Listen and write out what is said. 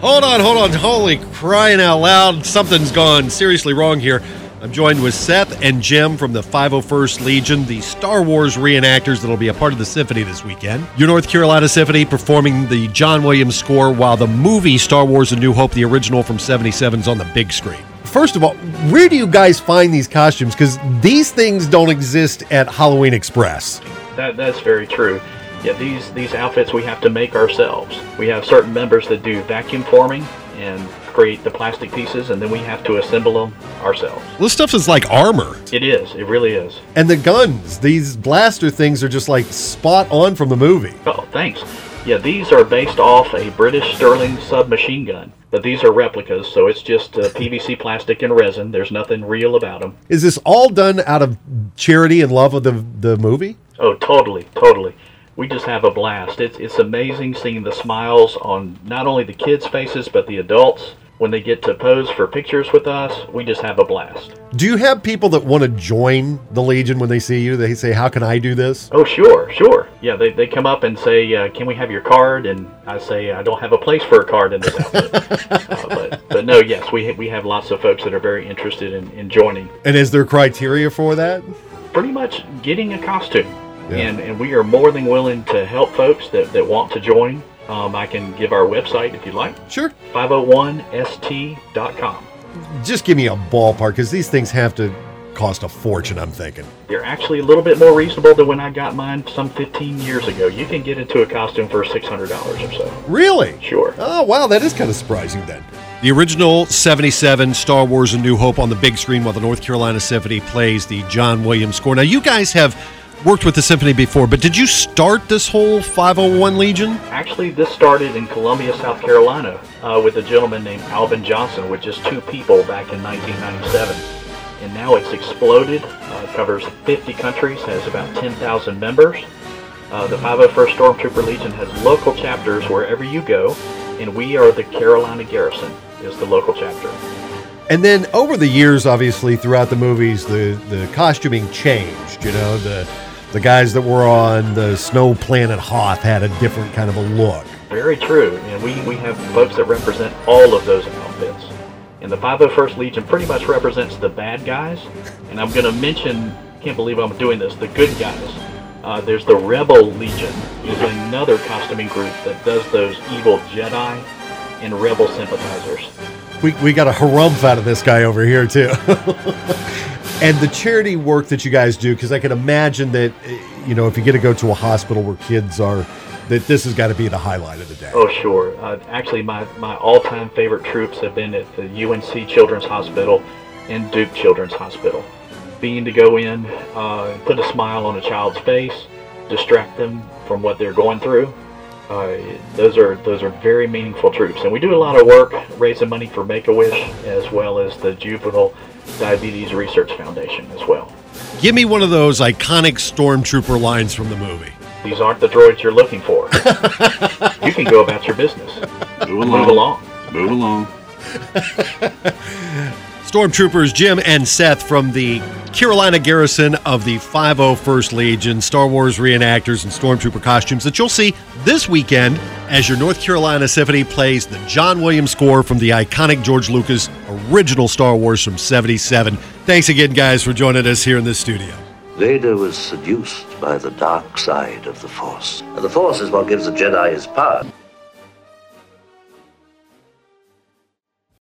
Hold on, hold on. Holy crying out loud. Something's gone seriously wrong here. I'm joined with Seth and Jim from the 501st Legion, the Star Wars reenactors that'll be a part of the symphony this weekend. Your North Carolina Symphony performing the John Williams score while the movie Star Wars A New Hope, the original from 77, is on the big screen. First of all, where do you guys find these costumes? Because these things don't exist at Halloween Express. That, that's very true. Yeah, these these outfits we have to make ourselves. We have certain members that do vacuum forming and create the plastic pieces, and then we have to assemble them ourselves. This stuff is like armor. It is. It really is. And the guns, these blaster things are just like spot on from the movie. Oh, thanks. Yeah, these are based off a British Sterling submachine gun, but these are replicas, so it's just uh, PVC plastic and resin. There's nothing real about them. Is this all done out of charity and love of the the movie? Oh, totally, totally we just have a blast. It's it's amazing seeing the smiles on not only the kids' faces but the adults when they get to pose for pictures with us. We just have a blast. Do you have people that want to join the Legion when they see you? They say, "How can I do this?" Oh, sure, sure. Yeah, they, they come up and say, uh, "Can we have your card?" And I say, "I don't have a place for a card in this outfit." uh, but but no, yes, we ha- we have lots of folks that are very interested in, in joining. And is there criteria for that? Pretty much getting a costume. Yeah. And, and we are more than willing to help folks that, that want to join. Um, I can give our website if you'd like. Sure. 501st.com. Just give me a ballpark because these things have to cost a fortune, I'm thinking. They're actually a little bit more reasonable than when I got mine some 15 years ago. You can get into a costume for $600 or so. Really? Sure. Oh, wow, that is kind of surprising then. The original 77 Star Wars A New Hope on the big screen while the North Carolina Symphony plays the John Williams score. Now, you guys have worked with the symphony before, but did you start this whole 501 Legion? Actually, this started in Columbia, South Carolina, uh, with a gentleman named Albin Johnson, with just two people back in 1997. And now it's exploded, uh, covers 50 countries, has about 10,000 members. Uh, the 501st Stormtrooper Legion has local chapters wherever you go, and we are the Carolina Garrison, is the local chapter. And then over the years, obviously, throughout the movies, the, the costuming changed. You know, the the guys that were on the Snow Planet Hoth had a different kind of a look. Very true. And we, we have folks that represent all of those outfits. And the 501st Legion pretty much represents the bad guys. And I'm going to mention, can't believe I'm doing this, the good guys. Uh, there's the Rebel Legion, is another costuming group that does those evil Jedi and Rebel sympathizers. We, we got a harumph out of this guy over here, too. and the charity work that you guys do because i can imagine that you know if you get to go to a hospital where kids are that this has got to be the highlight of the day. Oh sure. Uh, actually my, my all-time favorite troops have been at the unc children's hospital and duke children's hospital. Being to go in uh, put a smile on a child's face distract them from what they're going through uh, those are those are very meaningful troops, and we do a lot of work raising money for Make a Wish as well as the Juvenile Diabetes Research Foundation as well. Give me one of those iconic stormtrooper lines from the movie. These aren't the droids you're looking for. you can go about your business. Move along. Move along. Move along. Stormtroopers Jim and Seth from the Carolina Garrison of the 501st Legion, Star Wars reenactors and Stormtrooper costumes that you'll see this weekend as your North Carolina Symphony plays the John Williams score from the iconic George Lucas original Star Wars from 77. Thanks again, guys, for joining us here in the studio. Vader was seduced by the dark side of the Force. And the Force is what gives the Jedi his power.